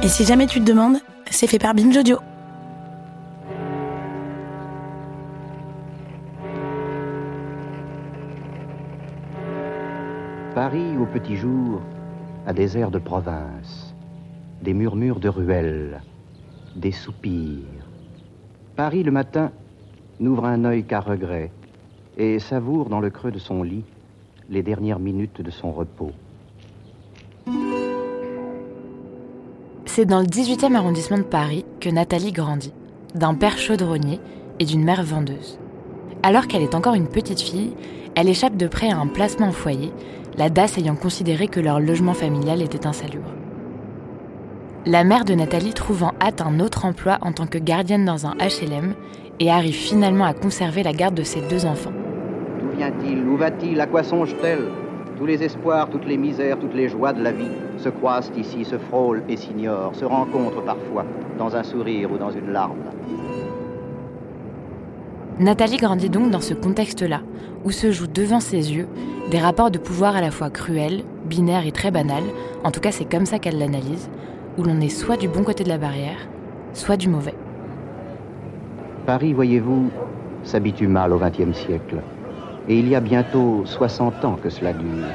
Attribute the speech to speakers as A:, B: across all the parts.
A: Et si jamais tu te demandes, c'est fait par Binge Audio.
B: Paris au petit jour a des airs de province, des murmures de ruelles, des soupirs. Paris le matin n'ouvre un œil qu'à regret et savoure dans le creux de son lit les dernières minutes de son repos.
A: C'est dans le 18e arrondissement de Paris que Nathalie grandit, d'un père chaudronnier et d'une mère vendeuse. Alors qu'elle est encore une petite fille, elle échappe de près à un placement en foyer, la DAS ayant considéré que leur logement familial était insalubre. La mère de Nathalie trouve en hâte un autre emploi en tant que gardienne dans un HLM et arrive finalement à conserver la garde de ses deux enfants.
B: D'où vient-il Où va-t-il À quoi songe-t-elle? Tous les espoirs, toutes les misères, toutes les joies de la vie se croisent ici, se frôlent et s'ignorent, se rencontrent parfois, dans un sourire ou dans une larme.
A: Nathalie grandit donc dans ce contexte-là, où se jouent devant ses yeux des rapports de pouvoir à la fois cruels, binaires et très banals, en tout cas c'est comme ça qu'elle l'analyse, où l'on est soit du bon côté de la barrière, soit du mauvais.
B: Paris, voyez-vous, s'habitue mal au XXe siècle. Et il y a bientôt 60 ans que cela dure.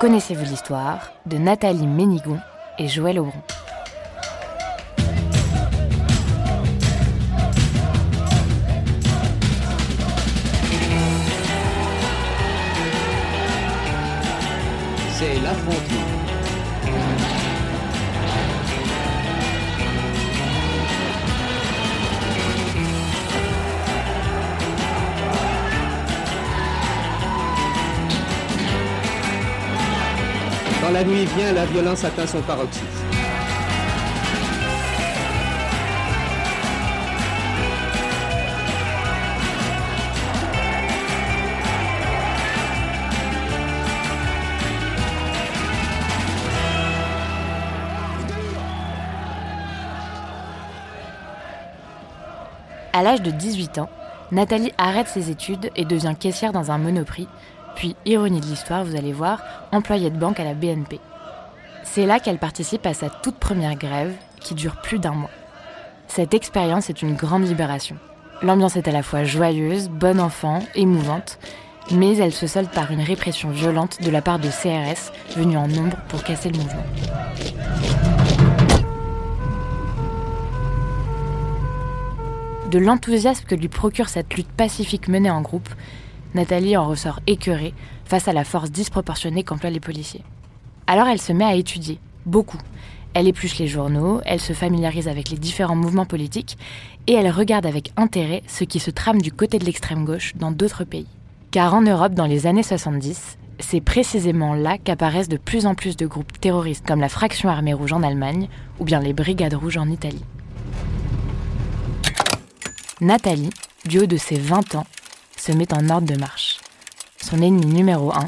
A: Connaissez-vous l'histoire de Nathalie Ménigon et Joël Aubron?
C: La nuit vient, la violence atteint son paroxysme.
A: À l'âge de 18 ans, Nathalie arrête ses études et devient caissière dans un monoprix, puis, ironie de l'histoire, vous allez voir, employée de banque à la BNP. C'est là qu'elle participe à sa toute première grève, qui dure plus d'un mois. Cette expérience est une grande libération. L'ambiance est à la fois joyeuse, bon enfant, émouvante, mais elle se solde par une répression violente de la part de CRS venus en nombre pour casser le mouvement. De l'enthousiasme que lui procure cette lutte pacifique menée en groupe, Nathalie en ressort écœurée face à la force disproportionnée qu'emploient les policiers. Alors elle se met à étudier, beaucoup. Elle épluche les journaux, elle se familiarise avec les différents mouvements politiques et elle regarde avec intérêt ce qui se trame du côté de l'extrême gauche dans d'autres pays. Car en Europe, dans les années 70, c'est précisément là qu'apparaissent de plus en plus de groupes terroristes comme la Fraction Armée Rouge en Allemagne ou bien les Brigades Rouges en Italie. Nathalie, du haut de ses 20 ans, se met en ordre de marche. Son ennemi numéro un,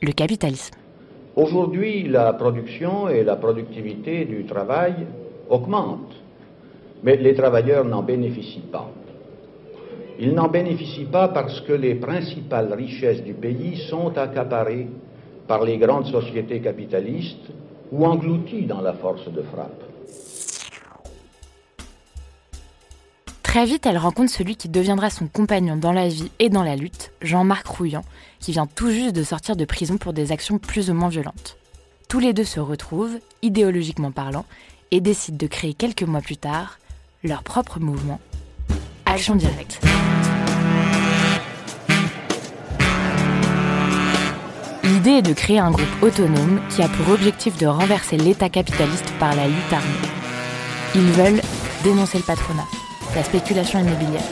A: le capitalisme.
D: Aujourd'hui, la production et la productivité du travail augmentent, mais les travailleurs n'en bénéficient pas. Ils n'en bénéficient pas parce que les principales richesses du pays sont accaparées par les grandes sociétés capitalistes ou englouties dans la force de frappe.
A: Très vite, elle rencontre celui qui deviendra son compagnon dans la vie et dans la lutte, Jean-Marc Rouillant, qui vient tout juste de sortir de prison pour des actions plus ou moins violentes. Tous les deux se retrouvent, idéologiquement parlant, et décident de créer quelques mois plus tard leur propre mouvement, Action Directe. L'idée est de créer un groupe autonome qui a pour objectif de renverser l'État capitaliste par la lutte armée. Ils veulent dénoncer le patronat, la spéculation immobilière,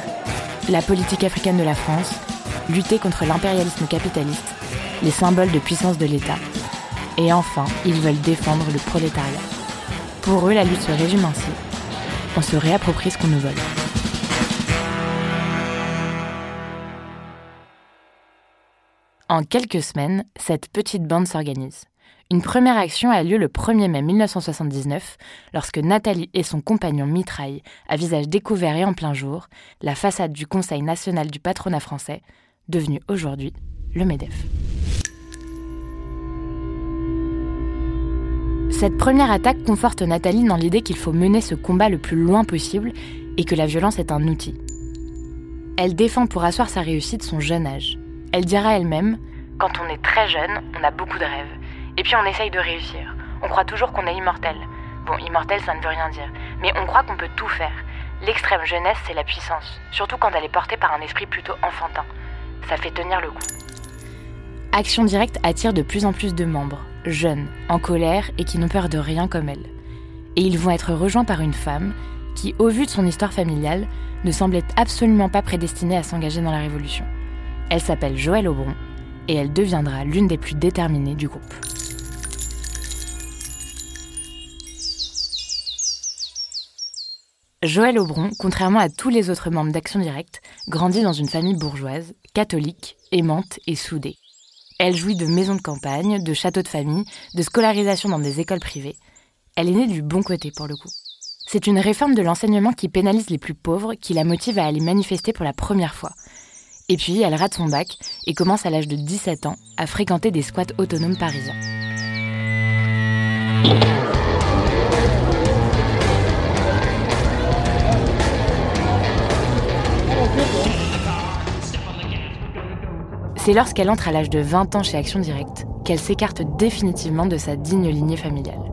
A: la politique africaine de la France, lutter contre l'impérialisme capitaliste, les symboles de puissance de l'État. Et enfin, ils veulent défendre le prolétariat. Pour eux, la lutte se résume ainsi. On se réapproprie ce qu'on nous vole. En quelques semaines, cette petite bande s'organise. Une première action a lieu le 1er mai 1979, lorsque Nathalie et son compagnon mitraillent, à visage découvert et en plein jour, la façade du Conseil national du patronat français, devenu aujourd'hui le MEDEF. Cette première attaque conforte Nathalie dans l'idée qu'il faut mener ce combat le plus loin possible et que la violence est un outil. Elle défend pour asseoir sa réussite son jeune âge. Elle dira elle-même Quand on est très jeune, on a beaucoup de rêves. Et puis on essaye de réussir. On croit toujours qu'on est immortel. Bon, immortel, ça ne veut rien dire. Mais on croit qu'on peut tout faire. L'extrême jeunesse, c'est la puissance. Surtout quand elle est portée par un esprit plutôt enfantin. Ça fait tenir le coup. Action Directe attire de plus en plus de membres, jeunes, en colère et qui n'ont peur de rien comme elle. Et ils vont être rejoints par une femme qui, au vu de son histoire familiale, ne semblait absolument pas prédestinée à s'engager dans la Révolution. Elle s'appelle Joëlle Aubron et elle deviendra l'une des plus déterminées du groupe. Joël Aubron, contrairement à tous les autres membres d'Action Directe, grandit dans une famille bourgeoise, catholique, aimante et soudée. Elle jouit de maisons de campagne, de châteaux de famille, de scolarisation dans des écoles privées. Elle est née du bon côté pour le coup. C'est une réforme de l'enseignement qui pénalise les plus pauvres qui la motive à aller manifester pour la première fois. Et puis, elle rate son bac et commence à l'âge de 17 ans à fréquenter des squats autonomes parisiens. C'est lorsqu'elle entre à l'âge de 20 ans chez Action Directe qu'elle s'écarte définitivement de sa digne lignée familiale.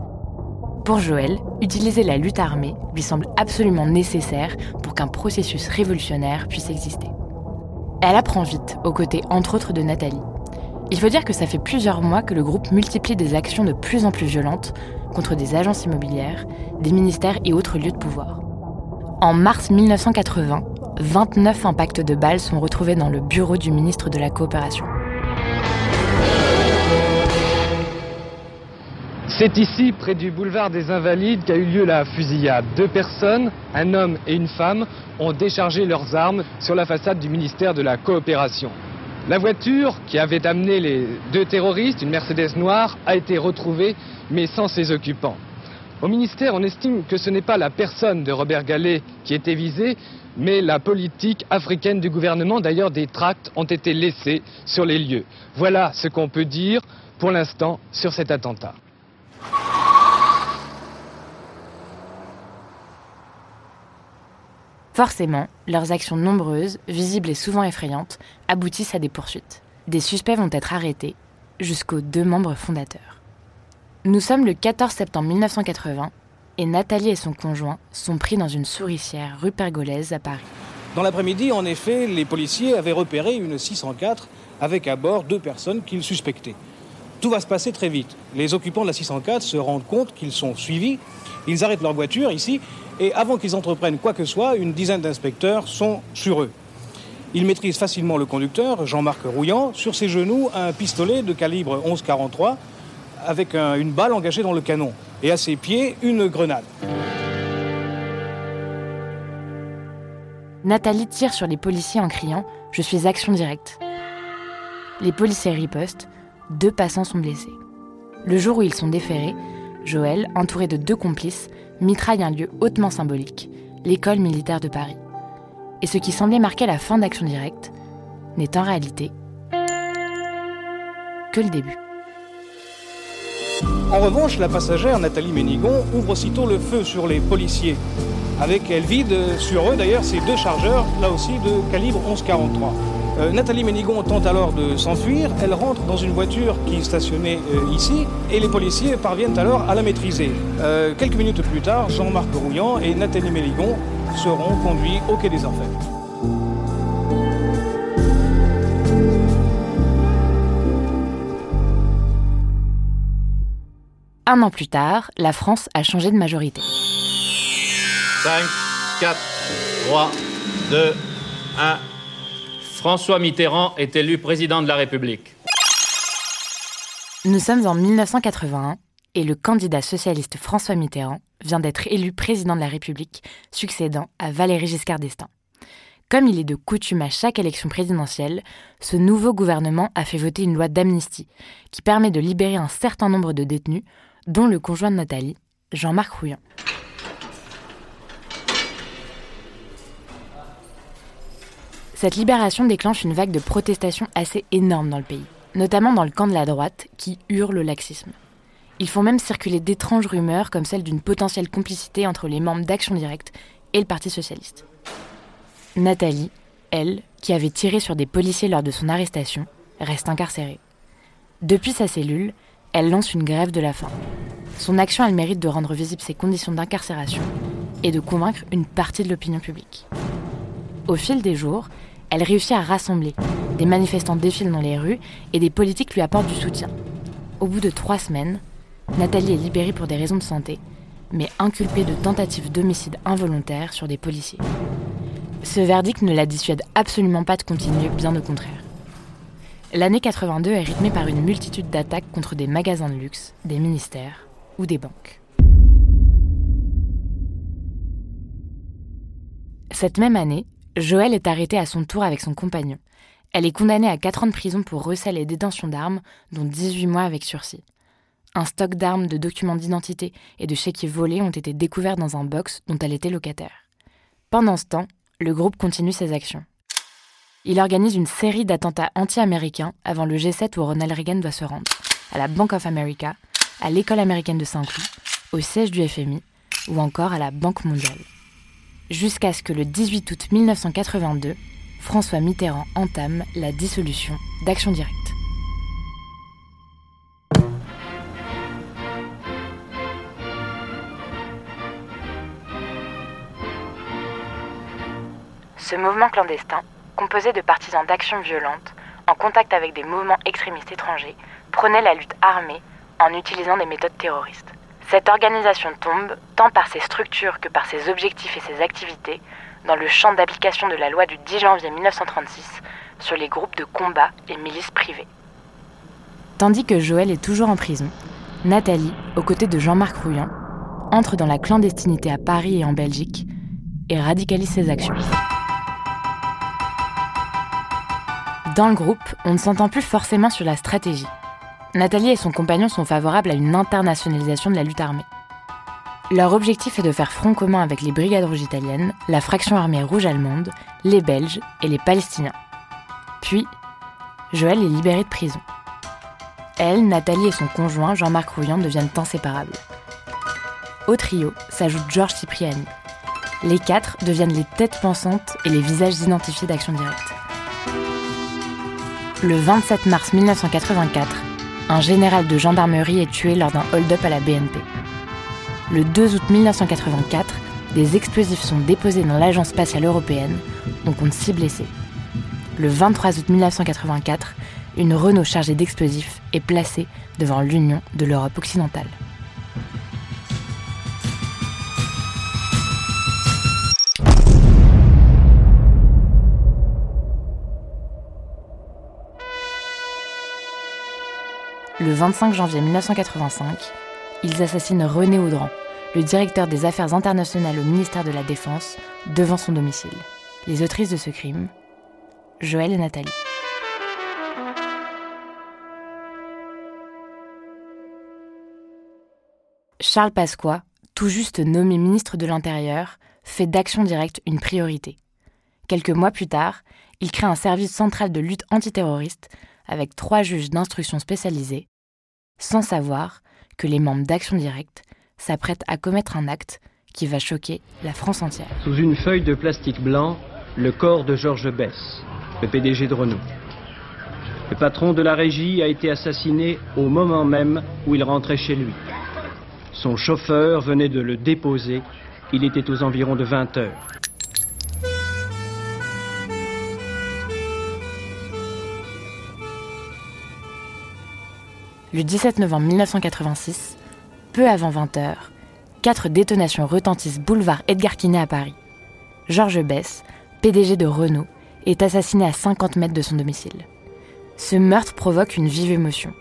A: Pour Joël, utiliser la lutte armée lui semble absolument nécessaire pour qu'un processus révolutionnaire puisse exister. Elle apprend vite, aux côtés entre autres de Nathalie. Il faut dire que ça fait plusieurs mois que le groupe multiplie des actions de plus en plus violentes contre des agences immobilières, des ministères et autres lieux de pouvoir. En mars 1980, 29 impacts de balles sont retrouvés dans le bureau du ministre de la Coopération.
E: C'est ici, près du boulevard des Invalides, qu'a eu lieu la fusillade. Deux personnes, un homme et une femme, ont déchargé leurs armes sur la façade du ministère de la Coopération. La voiture qui avait amené les deux terroristes, une Mercedes noire, a été retrouvée, mais sans ses occupants. Au ministère, on estime que ce n'est pas la personne de Robert Gallet qui était visée, mais la politique africaine du gouvernement. D'ailleurs, des tracts ont été laissés sur les lieux. Voilà ce qu'on peut dire pour l'instant sur cet attentat.
A: Forcément, leurs actions nombreuses, visibles et souvent effrayantes, aboutissent à des poursuites. Des suspects vont être arrêtés, jusqu'aux deux membres fondateurs. Nous sommes le 14 septembre 1980 et Nathalie et son conjoint sont pris dans une souricière rue Pergolèse à Paris.
F: Dans l'après-midi, en effet, les policiers avaient repéré une 604 avec à bord deux personnes qu'ils suspectaient. Tout va se passer très vite. Les occupants de la 604 se rendent compte qu'ils sont suivis. Ils arrêtent leur voiture ici et avant qu'ils entreprennent quoi que ce soit, une dizaine d'inspecteurs sont sur eux. Ils maîtrisent facilement le conducteur, Jean-Marc Rouillant, sur ses genoux un pistolet de calibre 11-43 avec une balle engagée dans le canon, et à ses pieds, une grenade.
A: Nathalie tire sur les policiers en criant ⁇ Je suis action directe ⁇ Les policiers ripostent, deux passants sont blessés. Le jour où ils sont déférés, Joël, entouré de deux complices, mitraille un lieu hautement symbolique, l'école militaire de Paris. Et ce qui semblait marquer la fin d'Action Directe n'est en réalité que le début.
F: En revanche, la passagère Nathalie Ménigon ouvre aussitôt le feu sur les policiers. Avec elle vide sur eux d'ailleurs ces deux chargeurs, là aussi de calibre 1143. Euh, Nathalie Ménigon tente alors de s'enfuir. Elle rentre dans une voiture qui stationnait euh, ici et les policiers parviennent alors à la maîtriser. Euh, quelques minutes plus tard, Jean-Marc Rouillant et Nathalie Ménigon seront conduits au quai des Orfèvres.
A: Un an plus tard, la France a changé de majorité.
G: 5, 4, 3, 2, 1. 1. François Mitterrand est élu président de la République.
A: Nous sommes en 1981 et le candidat socialiste François Mitterrand vient d'être élu président de la République, succédant à Valéry Giscard d'Estaing. Comme il est de coutume à chaque élection présidentielle, ce nouveau gouvernement a fait voter une loi d'amnistie qui permet de libérer un certain nombre de détenus, dont le conjoint de Nathalie, Jean-Marc Rouillon. Cette libération déclenche une vague de protestations assez énorme dans le pays, notamment dans le camp de la droite qui hurle le laxisme. Ils font même circuler d'étranges rumeurs comme celle d'une potentielle complicité entre les membres d'Action Directe et le Parti socialiste. Nathalie, elle, qui avait tiré sur des policiers lors de son arrestation, reste incarcérée. Depuis sa cellule, elle lance une grève de la faim. Son action a le mérite de rendre visibles ses conditions d'incarcération et de convaincre une partie de l'opinion publique. Au fil des jours, elle réussit à rassembler. Des manifestants défilent dans les rues et des politiques lui apportent du soutien. Au bout de trois semaines, Nathalie est libérée pour des raisons de santé, mais inculpée de tentative d'homicide involontaire sur des policiers. Ce verdict ne la dissuade absolument pas de continuer, bien au contraire. L'année 82 est rythmée par une multitude d'attaques contre des magasins de luxe, des ministères ou des banques. Cette même année, Joël est arrêtée à son tour avec son compagnon. Elle est condamnée à 4 ans de prison pour recel et détention d'armes, dont 18 mois avec sursis. Un stock d'armes, de documents d'identité et de chéquiers volés ont été découverts dans un box dont elle était locataire. Pendant ce temps, le groupe continue ses actions. Il organise une série d'attentats anti-américains avant le G7 où Ronald Reagan doit se rendre, à la Bank of America, à l'école américaine de Saint-Cloud, au siège du FMI ou encore à la Banque mondiale. Jusqu'à ce que le 18 août 1982, François Mitterrand entame la dissolution d'Action Directe. Ce mouvement clandestin, composé de partisans d'actions violentes, en contact avec des mouvements extrémistes étrangers, prônait la lutte armée en utilisant des méthodes terroristes. Cette organisation tombe, tant par ses structures que par ses objectifs et ses activités, dans le champ d'application de la loi du 10 janvier 1936 sur les groupes de combat et milices privées. Tandis que Joël est toujours en prison, Nathalie, aux côtés de Jean-Marc Rouillon, entre dans la clandestinité à Paris et en Belgique et radicalise ses actions. Dans le groupe, on ne s'entend plus forcément sur la stratégie. Nathalie et son compagnon sont favorables à une internationalisation de la lutte armée. Leur objectif est de faire front commun avec les brigades rouges italiennes, la fraction armée rouge allemande, les Belges et les Palestiniens. Puis, Joël est libérée de prison. Elle, Nathalie et son conjoint, Jean-Marc Rouillant, deviennent inséparables. Au trio s'ajoute Georges Cipriani. Les quatre deviennent les têtes pensantes et les visages identifiés d'Action Directe. Le 27 mars 1984, un général de gendarmerie est tué lors d'un hold-up à la BNP. Le 2 août 1984, des explosifs sont déposés dans l'Agence spatiale européenne, on compte 6 blessés. Le 23 août 1984, une Renault chargée d'explosifs est placée devant l'Union de l'Europe occidentale. Le 25 janvier 1985, ils assassinent René Audran, le directeur des affaires internationales au ministère de la Défense, devant son domicile. Les autrices de ce crime, Joël et Nathalie. Charles Pasqua, tout juste nommé ministre de l'Intérieur, fait d'action directe une priorité. Quelques mois plus tard, il crée un service central de lutte antiterroriste avec trois juges d'instruction spécialisés, sans savoir que les membres d'Action Directe s'apprêtent à commettre un acte qui va choquer la France entière.
C: Sous une feuille de plastique blanc, le corps de Georges Bess, le PDG de Renault. Le patron de la régie a été assassiné au moment même où il rentrait chez lui. Son chauffeur venait de le déposer. Il était aux environs de 20 heures.
A: Le 17 novembre 1986, peu avant 20h, quatre détonations retentissent boulevard Edgar Quinet à Paris. Georges Bess, PDG de Renault, est assassiné à 50 mètres de son domicile. Ce meurtre provoque une vive émotion.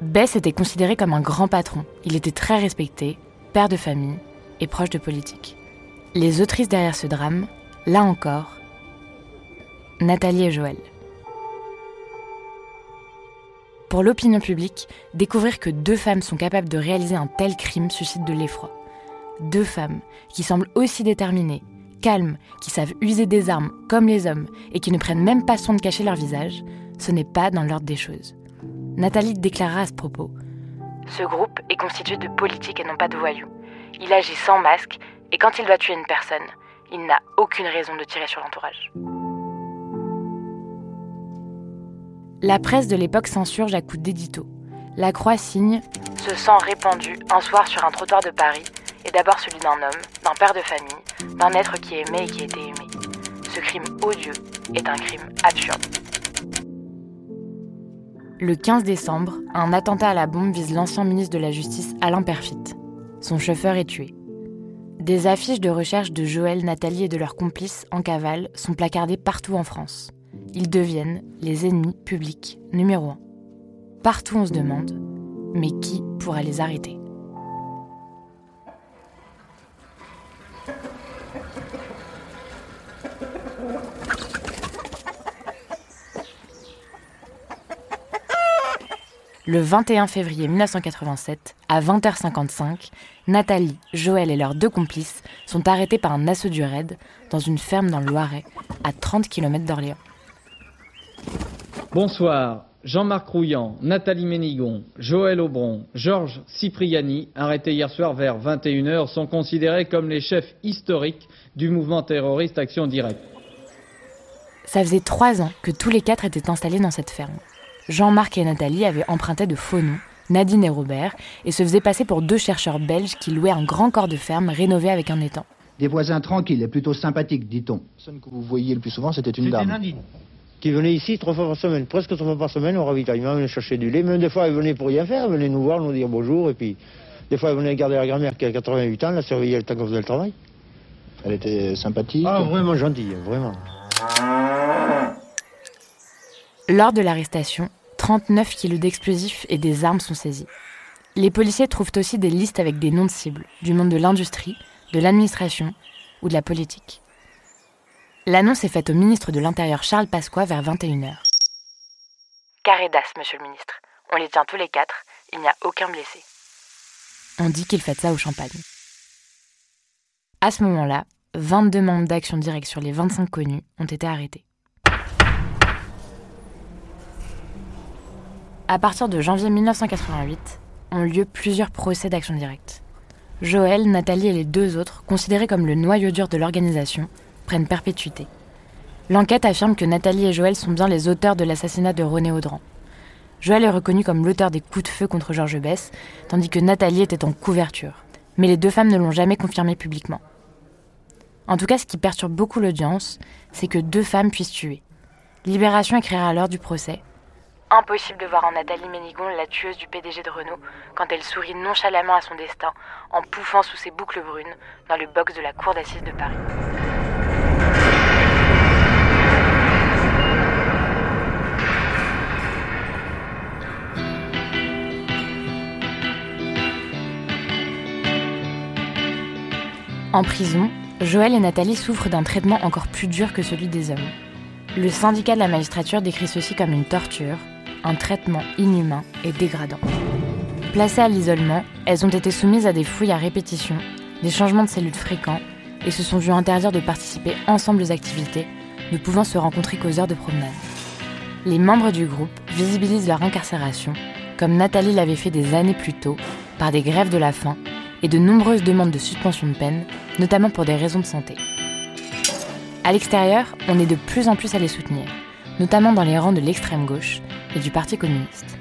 A: Bess était considéré comme un grand patron. Il était très respecté, père de famille et proche de politique. Les autrices derrière ce drame, là encore, Nathalie et Joël. Pour l'opinion publique, découvrir que deux femmes sont capables de réaliser un tel crime suscite de l'effroi. Deux femmes qui semblent aussi déterminées, calmes, qui savent user des armes comme les hommes et qui ne prennent même pas soin de cacher leur visage, ce n'est pas dans l'ordre des choses. Nathalie déclara à ce propos Ce groupe est constitué de politiques et non pas de voyous. Il agit sans masque et quand il doit tuer une personne, il n'a aucune raison de tirer sur l'entourage. La presse de l'époque s'insurge à coups d'édito. La Croix signe Ce sang répandu un soir sur un trottoir de Paris est d'abord celui d'un homme, d'un père de famille, d'un être qui aimait et qui était aimé. Ce crime odieux est un crime absurde. Le 15 décembre, un attentat à la bombe vise l'ancien ministre de la Justice Alain Perfit. Son chauffeur est tué. Des affiches de recherche de Joël, Nathalie et de leurs complices en cavale sont placardées partout en France ils deviennent les ennemis publics numéro un. Partout on se demande, mais qui pourra les arrêter? Le 21 février 1987, à 20h55, Nathalie, Joël et leurs deux complices sont arrêtés par un assaut du raid dans une ferme dans le Loiret, à 30 km d'Orléans.
C: Bonsoir. Jean-Marc Rouillant, Nathalie Ménigon, Joël Aubron, Georges Cipriani, arrêtés hier soir vers 21h, sont considérés comme les chefs historiques du mouvement terroriste Action Directe.
A: Ça faisait trois ans que tous les quatre étaient installés dans cette ferme. Jean-Marc et Nathalie avaient emprunté de faux noms, Nadine et Robert, et se faisaient passer pour deux chercheurs belges qui louaient un grand corps de ferme rénové avec un étang.
H: Des voisins tranquilles et plutôt sympathiques, dit-on. La personne que vous voyiez le plus souvent, c'était une dame.
I: Nadine qui venait ici trois fois par semaine, presque trois fois par semaine au ravitaillement, venait chercher du lait. Même des fois, elle venait pour rien faire, elle venait nous voir, nous dire bonjour, et puis des fois, elle venait garder la grand-mère qui a 88 ans, la surveiller le temps qu'on faisait le travail.
H: Elle était sympathique
I: Ah, vraiment gentille, vraiment.
A: Lors de l'arrestation, 39 kilos d'explosifs et des armes sont saisis. Les policiers trouvent aussi des listes avec des noms de cibles, du monde de l'industrie, de l'administration ou de la politique. L'annonce est faite au ministre de l'Intérieur Charles Pasqua vers 21h. Carré d'as, monsieur le ministre. On les tient tous les quatre, il n'y a aucun blessé. On dit qu'il fait ça au champagne. À ce moment-là, 22 membres d'Action Directe sur les 25 connus ont été arrêtés. À partir de janvier 1988, ont lieu plusieurs procès d'Action Directe. Joël, Nathalie et les deux autres, considérés comme le noyau dur de l'organisation, prennent perpétuité. L'enquête affirme que Nathalie et Joël sont bien les auteurs de l'assassinat de René Audran. Joël est reconnu comme l'auteur des coups de feu contre Georges Bess, tandis que Nathalie était en couverture. Mais les deux femmes ne l'ont jamais confirmé publiquement. En tout cas, ce qui perturbe beaucoup l'audience, c'est que deux femmes puissent tuer. Libération écrira alors du procès. Impossible de voir en Nathalie Ménigon la tueuse du PDG de Renault quand elle sourit nonchalamment à son destin en pouffant sous ses boucles brunes dans le box de la cour d'assises de Paris. En prison, Joël et Nathalie souffrent d'un traitement encore plus dur que celui des hommes. Le syndicat de la magistrature décrit ceci comme une torture, un traitement inhumain et dégradant. Placées à l'isolement, elles ont été soumises à des fouilles à répétition, des changements de cellules fréquents et se sont vues interdire de participer ensemble aux activités, ne pouvant se rencontrer qu'aux heures de promenade. Les membres du groupe visibilisent leur incarcération, comme Nathalie l'avait fait des années plus tôt, par des grèves de la faim et de nombreuses demandes de suspension de peine, notamment pour des raisons de santé. À l'extérieur, on est de plus en plus à les soutenir, notamment dans les rangs de l'extrême gauche et du Parti communiste.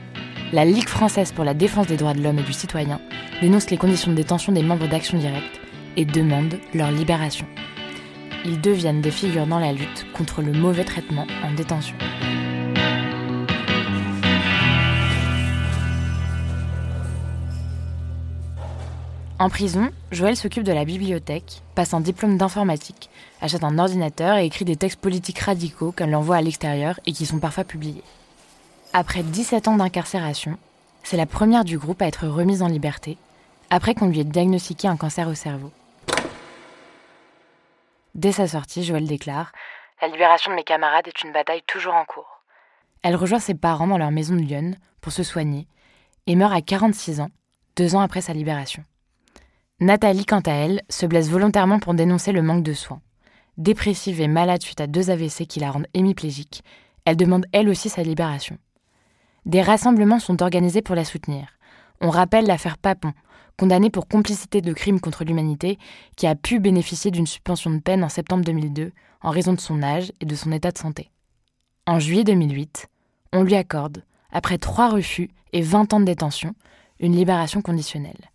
A: La Ligue française pour la défense des droits de l'homme et du citoyen dénonce les conditions de détention des membres d'Action Directe et demande leur libération. Ils deviennent des figures dans la lutte contre le mauvais traitement en détention. En prison, Joël s'occupe de la bibliothèque, passe un diplôme d'informatique, achète un ordinateur et écrit des textes politiques radicaux qu'elle envoie à l'extérieur et qui sont parfois publiés. Après 17 ans d'incarcération, c'est la première du groupe à être remise en liberté, après qu'on lui ait diagnostiqué un cancer au cerveau. Dès sa sortie, Joël déclare La libération de mes camarades est une bataille toujours en cours. Elle rejoint ses parents dans leur maison de Lyon pour se soigner et meurt à 46 ans, deux ans après sa libération. Nathalie, quant à elle, se blesse volontairement pour dénoncer le manque de soins. Dépressive et malade suite à deux AVC qui la rendent hémiplégique, elle demande elle aussi sa libération. Des rassemblements sont organisés pour la soutenir. On rappelle l'affaire Papon, condamnée pour complicité de crimes contre l'humanité, qui a pu bénéficier d'une suspension de peine en septembre 2002 en raison de son âge et de son état de santé. En juillet 2008, on lui accorde, après trois refus et 20 ans de détention, une libération conditionnelle.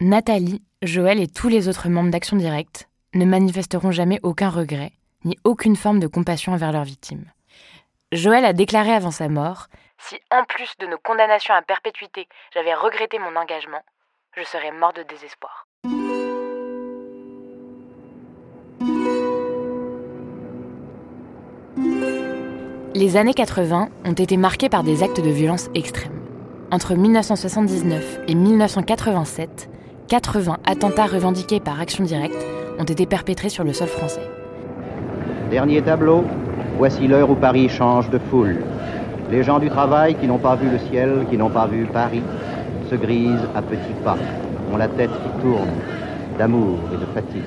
A: Nathalie, Joël et tous les autres membres d'Action Directe ne manifesteront jamais aucun regret, ni aucune forme de compassion envers leurs victimes. Joël a déclaré avant sa mort Si en plus de nos condamnations à perpétuité, j'avais regretté mon engagement, je serais mort de désespoir. Les années 80 ont été marquées par des actes de violence extrêmes. Entre 1979 et 1987, 80 attentats revendiqués par Action Directe ont été perpétrés sur le sol français.
B: Dernier tableau, voici l'heure où Paris change de foule. Les gens du travail qui n'ont pas vu le ciel, qui n'ont pas vu Paris, se grisent à petits pas, ont la tête qui tourne, d'amour et de fatigue.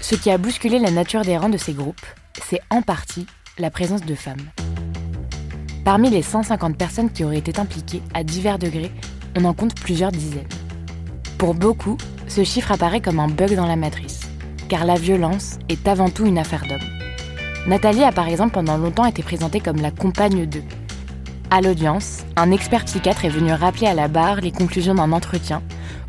A: Ce qui a bousculé la nature des rangs de ces groupes, c'est en partie la présence de femmes. Parmi les 150 personnes qui auraient été impliquées à divers degrés, on en compte plusieurs dizaines. Pour beaucoup, ce chiffre apparaît comme un bug dans la matrice, car la violence est avant tout une affaire d'hommes. Nathalie a par exemple pendant longtemps été présentée comme la compagne d'eux. À l'audience, un expert psychiatre est venu rappeler à la barre les conclusions d'un entretien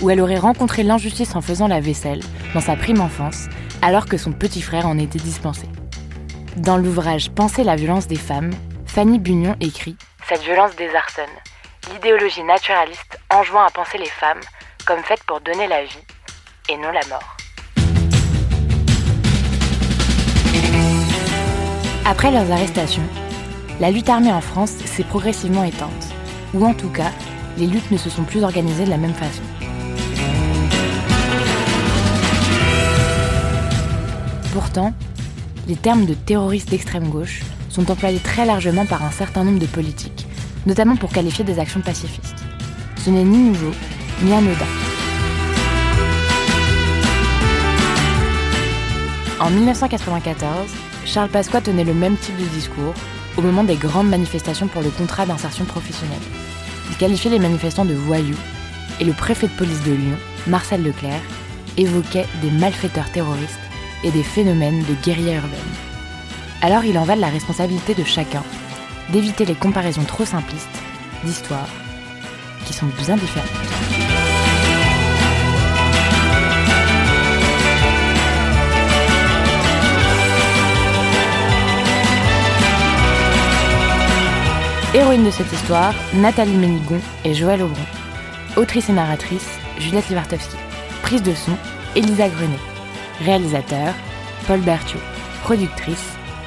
A: où elle aurait rencontré l'injustice en faisant la vaisselle, dans sa prime enfance, alors que son petit frère en était dispensé. Dans l'ouvrage Penser la violence des femmes, Fanny Bunion écrit Cette violence désarçonne. L'idéologie naturaliste enjoint à penser les femmes comme faites pour donner la vie et non la mort. Après leurs arrestations, la lutte armée en France s'est progressivement éteinte, ou en tout cas, les luttes ne se sont plus organisées de la même façon. Pourtant, les termes de terroristes d'extrême gauche sont employés très largement par un certain nombre de politiques, notamment pour qualifier des actions pacifistes. Ce n'est ni nouveau, ni anodin. En 1994, Charles Pasqua tenait le même type de discours au moment des grandes manifestations pour le contrat d'insertion professionnelle. Il qualifiait les manifestants de voyous et le préfet de police de Lyon, Marcel Leclerc, évoquait des malfaiteurs terroristes et des phénomènes de guérilla urbaine. Alors il en va de la responsabilité de chacun d'éviter les comparaisons trop simplistes d'histoires qui sont bien différentes. Héroïne de cette histoire, Nathalie Ménigon et Joël Aubron. Autrice et narratrice, Juliette Livartowski. Prise de son, Elisa Grenet. Réalisateur, Paul Berthiaud. Productrice,